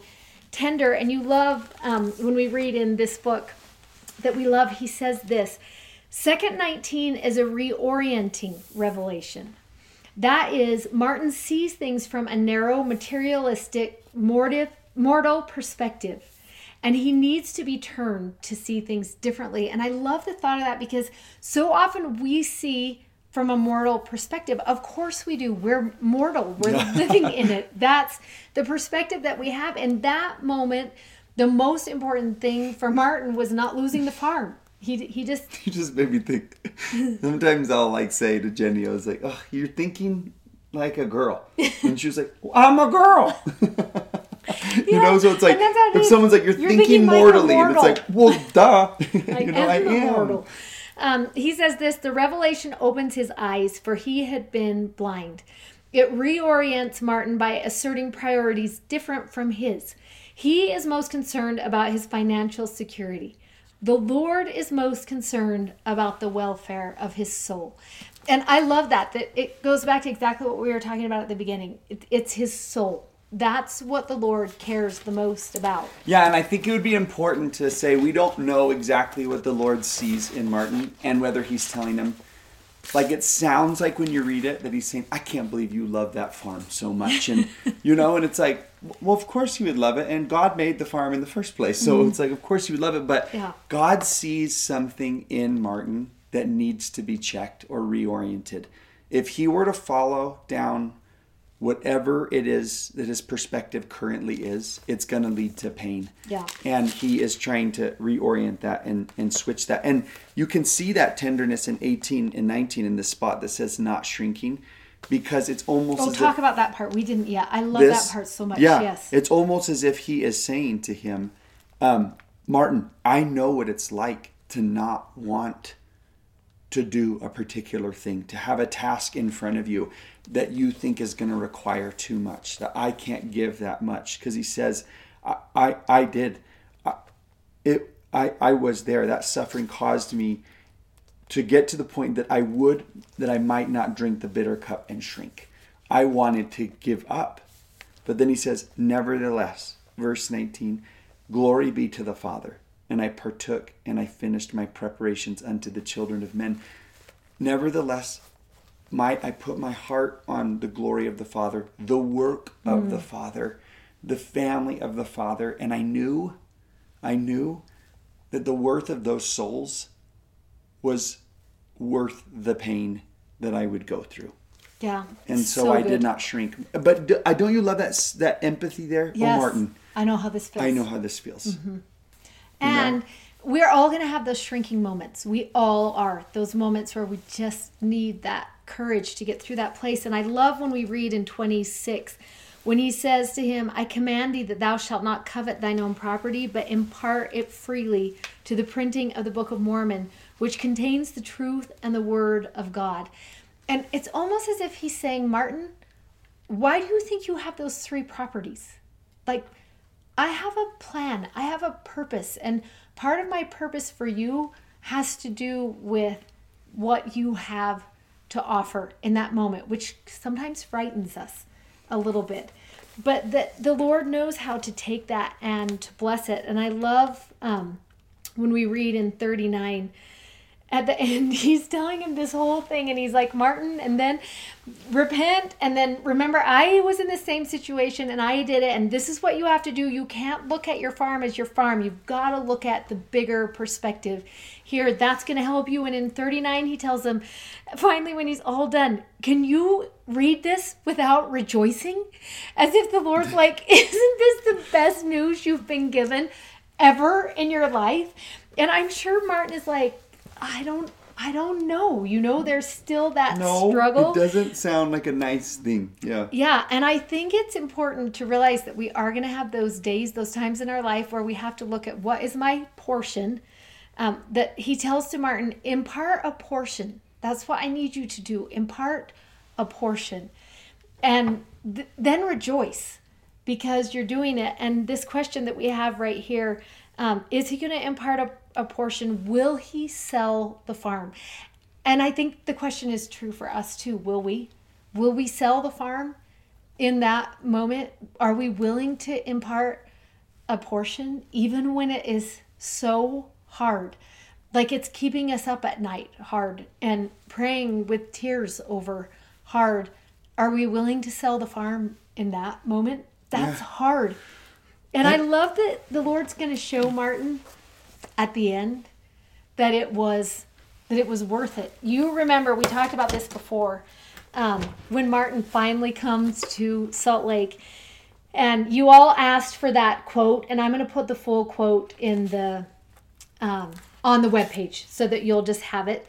Speaker 2: tender. And you love um, when we read in this book that we love he says this Second 19 is a reorienting revelation. That is, Martin sees things from a narrow, materialistic, mortal perspective. And he needs to be turned to see things differently. And I love the thought of that because so often we see from a mortal perspective. Of course we do. We're mortal. We're living in it. That's the perspective that we have. In that moment, the most important thing for Martin was not losing the farm. He he just
Speaker 1: he just made me think. Sometimes I'll like say to Jenny, I was like, "Oh, you're thinking like a girl," and she was like, well, "I'm a girl." you yeah, know, so it's like if someone's like, "You're, you're thinking, thinking mortally," and it's like, "Well, duh," you know, I am.
Speaker 2: Um, he says this: the revelation opens his eyes, for he had been blind. It reorients Martin by asserting priorities different from his. He is most concerned about his financial security. The Lord is most concerned about the welfare of his soul. And I love that, that it goes back to exactly what we were talking about at the beginning. It, it's his soul. That's what the Lord cares the most about.
Speaker 1: Yeah, and I think it would be important to say we don't know exactly what the Lord sees in Martin and whether he's telling him like it sounds like when you read it that he's saying, "I can't believe you love that farm so much," and you know, and it's like, well, of course you would love it, and God made the farm in the first place, so mm-hmm. it's like, of course you would love it, but yeah. God sees something in Martin that needs to be checked or reoriented. If he were to follow down whatever it is that his perspective currently is, it's going to lead to pain.
Speaker 2: Yeah.
Speaker 1: And he is trying to reorient that and, and switch that. And you can see that tenderness in 18 and 19 in the spot that says not shrinking because it's almost.
Speaker 2: Oh, talk about that part. We didn't. Yeah, I love this, that part so much. Yeah, yes.
Speaker 1: It's almost as if he is saying to him, um, Martin, I know what it's like to not want to do a particular thing, to have a task in front of you that you think is going to require too much, that I can't give that much. Because he says, I, I, I did. I, it, I, I was there. That suffering caused me to get to the point that I would, that I might not drink the bitter cup and shrink. I wanted to give up. But then he says, Nevertheless, verse 19, glory be to the Father and I partook, and I finished my preparations unto the children of men. Nevertheless, might I put my heart on the glory of the Father, the work of mm. the Father, the family of the Father, and I knew, I knew that the worth of those souls was worth the pain that I would go through.
Speaker 2: Yeah.
Speaker 1: And so, so I good. did not shrink. But don't you love that that empathy there?
Speaker 2: Oh, yes. Oh, Martin. I know how this feels.
Speaker 1: I know how this feels. Mm-hmm.
Speaker 2: And we're all going to have those shrinking moments. We all are. Those moments where we just need that courage to get through that place. And I love when we read in 26 when he says to him, I command thee that thou shalt not covet thine own property, but impart it freely to the printing of the Book of Mormon, which contains the truth and the word of God. And it's almost as if he's saying, Martin, why do you think you have those three properties? Like, I have a plan, I have a purpose, and part of my purpose for you has to do with what you have to offer in that moment, which sometimes frightens us a little bit. But the Lord knows how to take that and to bless it. And I love um, when we read in 39 at the end he's telling him this whole thing and he's like martin and then repent and then remember i was in the same situation and i did it and this is what you have to do. You can't look at your farm as your farm. You've got to look at the bigger perspective here. That's going to help you. And in 39 he tells them finally when he's all done can you read this without rejoicing? As if the lord's like isn't this the best news you've been given ever in your life? And i'm sure martin is like I don't I don't know. You know, there's still that
Speaker 1: no,
Speaker 2: struggle.
Speaker 1: It doesn't sound like a nice thing. Yeah.
Speaker 2: Yeah. And I think it's important to realize that we are going to have those days, those times in our life where we have to look at what is my portion. Um, that he tells to Martin, impart a portion. That's what I need you to do. Impart a portion. And th- then rejoice because you're doing it. And this question that we have right here um, is he going to impart a a portion, will he sell the farm? And I think the question is true for us too. Will we? Will we sell the farm in that moment? Are we willing to impart a portion even when it is so hard? Like it's keeping us up at night hard and praying with tears over hard. Are we willing to sell the farm in that moment? That's yeah. hard. And I love that the Lord's going to show Martin at the end that it was that it was worth it. You remember we talked about this before um, when Martin finally comes to Salt Lake, and you all asked for that quote, and I'm going to put the full quote in the um, on the webpage so that you'll just have it.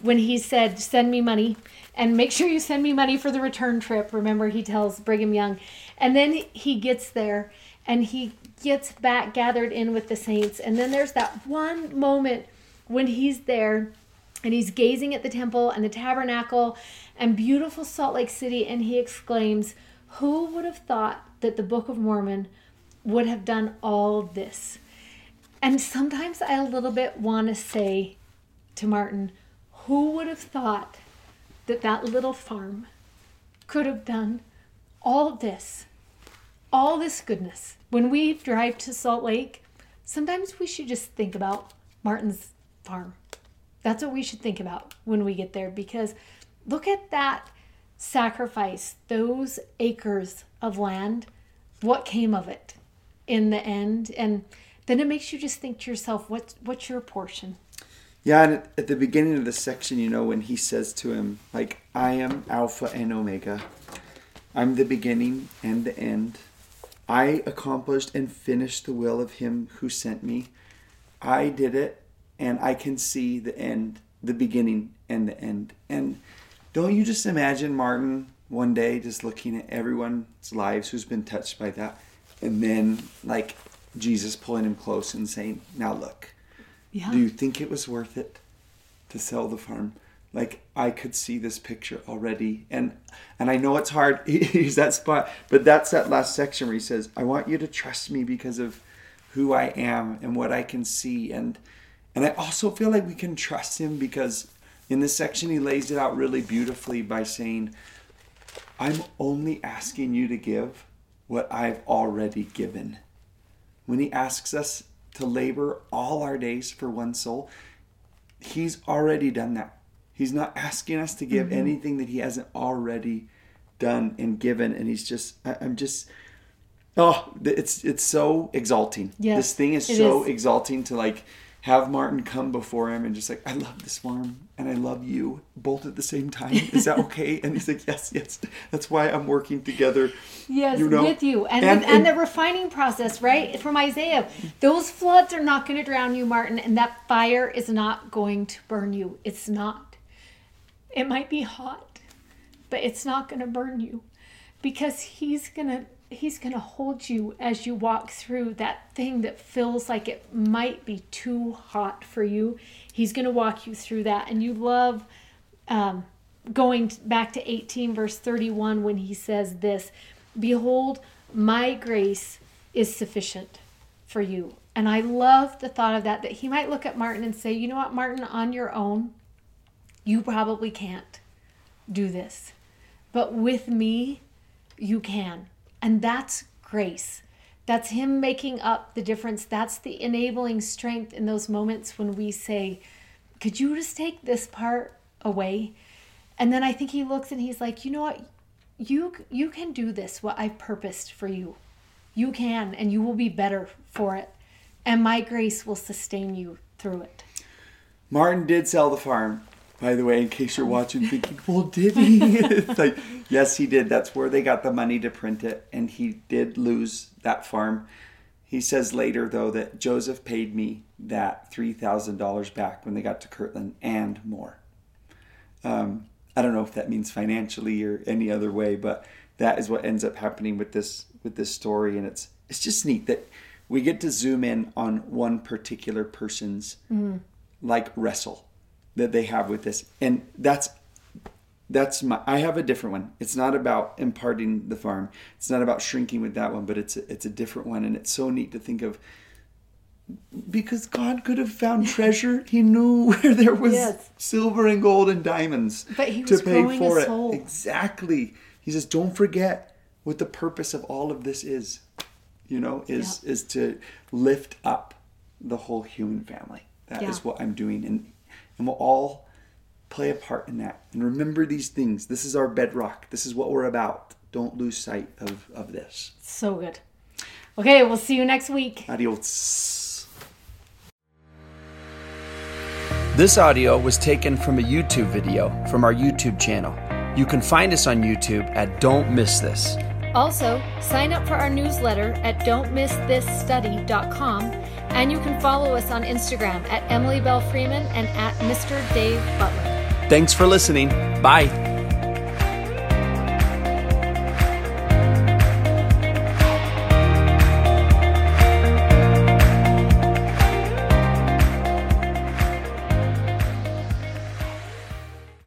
Speaker 2: When he said, "Send me money." And make sure you send me money for the return trip. Remember, he tells Brigham Young. And then he gets there and he gets back gathered in with the saints. And then there's that one moment when he's there and he's gazing at the temple and the tabernacle and beautiful Salt Lake City and he exclaims, Who would have thought that the Book of Mormon would have done all this? And sometimes I a little bit want to say to Martin, Who would have thought that that little farm could have done all this? all this goodness. When we drive to Salt Lake, sometimes we should just think about Martin's farm. That's what we should think about when we get there because look at that sacrifice, those acres of land, what came of it in the end. And then it makes you just think to yourself, what's, what's your portion?
Speaker 1: Yeah, and at the beginning of the section, you know, when he says to him, like, I am Alpha and Omega, I'm the beginning and the end. I accomplished and finished the will of him who sent me. I did it, and I can see the end, the beginning and the end. And don't you just imagine Martin one day just looking at everyone's lives who's been touched by that, and then like Jesus pulling him close and saying, Now look, yeah. do you think it was worth it to sell the farm? Like I could see this picture already and and I know it's hard he's that spot but that's that last section where he says I want you to trust me because of who I am and what I can see. And and I also feel like we can trust him because in this section he lays it out really beautifully by saying I'm only asking you to give what I've already given. When he asks us to labor all our days for one soul he's already done that He's not asking us to give mm-hmm. anything that he hasn't already done and given. And he's just, I, am just, oh, it's it's so exalting. Yes, this thing is so is. exalting to like have Martin come before him and just like, I love this farm and I love you both at the same time. Is that okay? and he's like, yes, yes. That's why I'm working together.
Speaker 2: Yes, you know? with you. And, and, with, and, and, the refining process, right? From Isaiah, those floods are not going to drown you, Martin, and that fire is not going to burn you. It's not. It might be hot, but it's not going to burn you because he's going to he's going to hold you as you walk through that thing that feels like it might be too hot for you. He's going to walk you through that and you love um, going back to 18 verse 31 when he says this behold my grace is sufficient for you and i love the thought of that that he might look at martin and say you know what martin on your own you probably can't do this but with me you can and that's grace that's him making up the difference that's the enabling strength in those moments when we say could you just take this part away and then I think he looks and he's like, you know what? You you can do this what I've purposed for you. You can and you will be better for it. And my grace will sustain you through it.
Speaker 1: Martin did sell the farm, by the way, in case you're watching thinking, well, did he? it's like, yes, he did. That's where they got the money to print it. And he did lose that farm. He says later, though, that Joseph paid me that $3,000 back when they got to Kirtland and more. Um, I don't know if that means financially or any other way, but that is what ends up happening with this with this story, and it's it's just neat that we get to zoom in on one particular person's mm-hmm. like wrestle that they have with this, and that's that's my I have a different one. It's not about imparting the farm. It's not about shrinking with that one, but it's a, it's a different one, and it's so neat to think of because God could have found treasure. He knew where there was yes. silver and gold and diamonds
Speaker 2: but he was to pay for it. Soul.
Speaker 1: Exactly. He says, "Don't forget what the purpose of all of this is. You know, is yeah. is to lift up the whole human family. That yeah. is what I'm doing, and and we'll all play a part in that. And remember these things. This is our bedrock. This is what we're about. Don't lose sight of of this.
Speaker 2: So good. Okay, we'll see you next week.
Speaker 1: Adios. This audio was taken from a YouTube video from our YouTube channel. You can find us on YouTube at Don't Miss This.
Speaker 2: Also, sign up for our newsletter at don'tmissthisstudy.com and you can follow us on Instagram at Emily Belle Freeman and at Mr. Dave Butler.
Speaker 1: Thanks for listening. Bye.